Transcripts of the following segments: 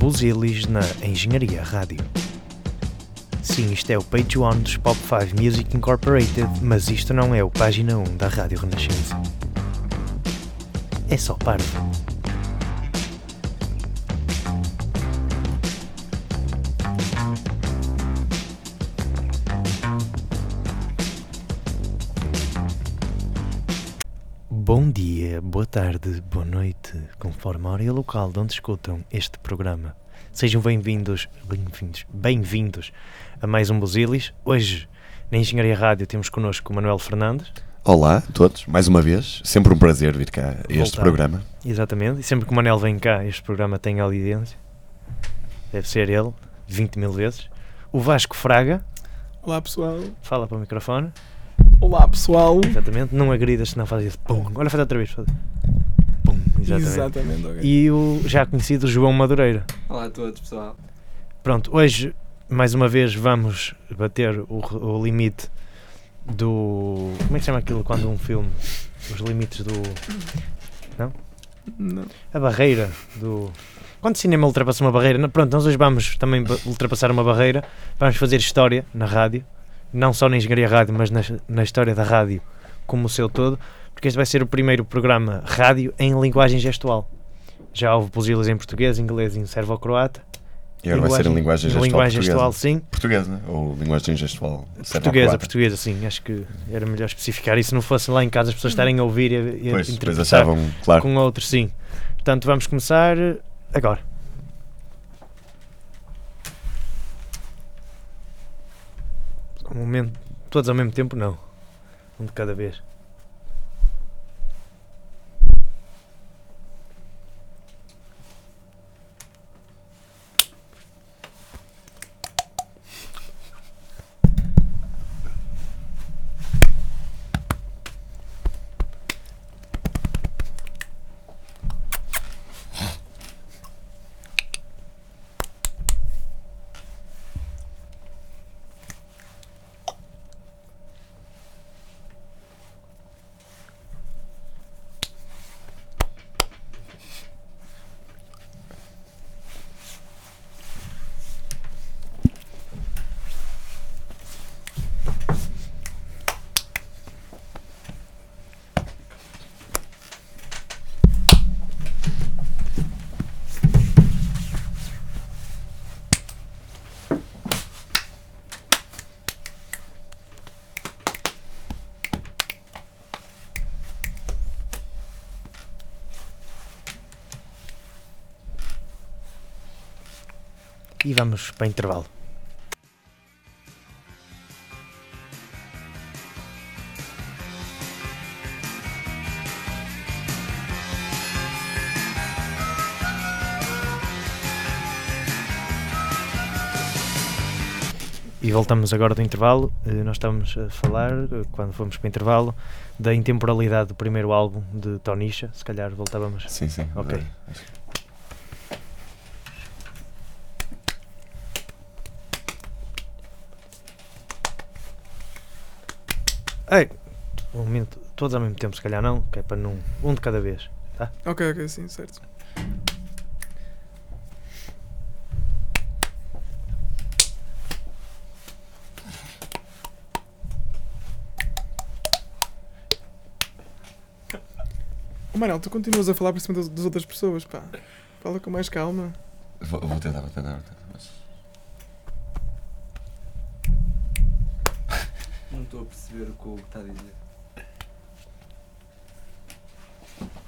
Buzilis na Engenharia Rádio. Sim, isto é o Patreon dos Pop 5 Music Incorporated, mas isto não é o página 1 da Rádio Renascença. É só parvo. Bom dia, boa tarde, boa noite, conforme a hora e o local de onde escutam este programa. Sejam bem-vindos, bem-vindos, bem-vindos a mais um Buzilis. Hoje, na Engenharia Rádio, temos connosco o Manuel Fernandes. Olá a todos, mais uma vez. Sempre um prazer vir cá a este Voltar. programa. Exatamente, e sempre que o Manel vem cá, este programa tem audiência. Deve ser ele, 20 mil vezes. O Vasco Fraga, Olá pessoal. fala para o microfone. Olá pessoal. Exatamente, não agridas se não faz isso. Pum. Olha, faz outra vez. Faz. Pum. Exatamente. Exatamente. ok. E o já conhecido João Madureira. Olá a todos, pessoal. Pronto, hoje, mais uma vez, vamos bater o, o limite do. Como é que se chama aquilo quando um filme? Os limites do. Não. A barreira do. Quando o cinema ultrapassa uma barreira, não- pronto, nós hoje vamos também ultrapassar uma barreira, vamos fazer história na rádio, não só na engenharia rádio, mas na, na história da rádio como o seu todo, porque este vai ser o primeiro programa rádio em linguagem gestual. Já houve posilas em português, inglês e em servo-croata. E agora vai ser em linguagem gestual linguagem portuguesa. gestual, sim. Portuguesa, né? ou linguagem gestual Portuguesa, portuguesa, sim. Acho que era melhor especificar. E se não fosse lá em casa as pessoas estarem a ouvir e, a- Pois, interpretar achavam, claro. com outros, sim. Portanto, vamos começar agora. Momento, todos ao mesmo tempo, não. Um de cada vez. E vamos para intervalo. E voltamos agora do intervalo. Eh, Nós estamos a falar, eh, quando fomos para o intervalo, da intemporalidade do primeiro álbum de Tonisha. Se calhar voltávamos. Sim, sim. Ok. Eh, Ei, um momento, todos ao mesmo tempo, se calhar não, que é para não. Um de cada vez. Ok, ok, sim, certo. Oh, Manel, tu continuas a falar por cima das, das outras pessoas, pá. Fala com mais calma. Vou, vou tentar, vou tentar. Vou tentar mas... Não estou a perceber o que o Hugo está a dizer.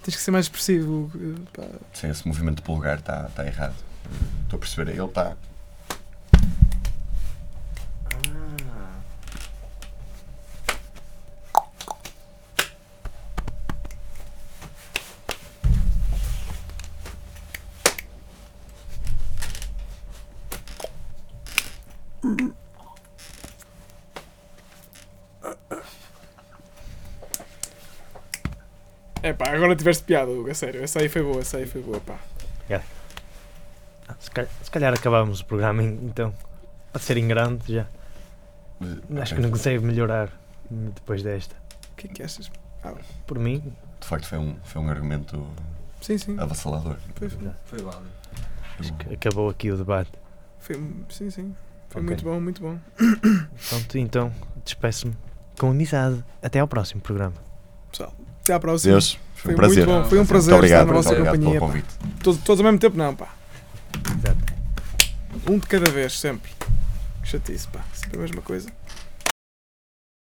Tens que ser mais expressivo. eh, Pá. Sim, esse movimento de polegar está tá errado. Estou a perceber. Ele está. Ah. É pá, agora tiveste piada, Hugo, a sério. Essa aí foi boa, essa aí foi boa, pá. Ah, Se calhar, se calhar acabámos o programa então. Pode ser em grande já. Acho que não consegue melhorar depois desta. O que é que achas? Por mim, De facto, foi um, foi um argumento Sim, sim. avassalador. Foi, foi. Foi válido. Acho que acabou aqui o debate. Foi, sim, sim. Foi Ok. muito bom, muito bom. Pronto, então despeço-me com amizade. Até ao próximo programa. Pessoal, até à próxima. Deus, foi Foi um prazer. muito bom. Foi um Muito prazer obrigado, estar na muito vossa obrigado companhia. pelo pá. convite. Todos, todos ao mesmo tempo, não, pá. Exato. Um de cada vez, sempre. Que chatice, pá. Sempre a mesma coisa.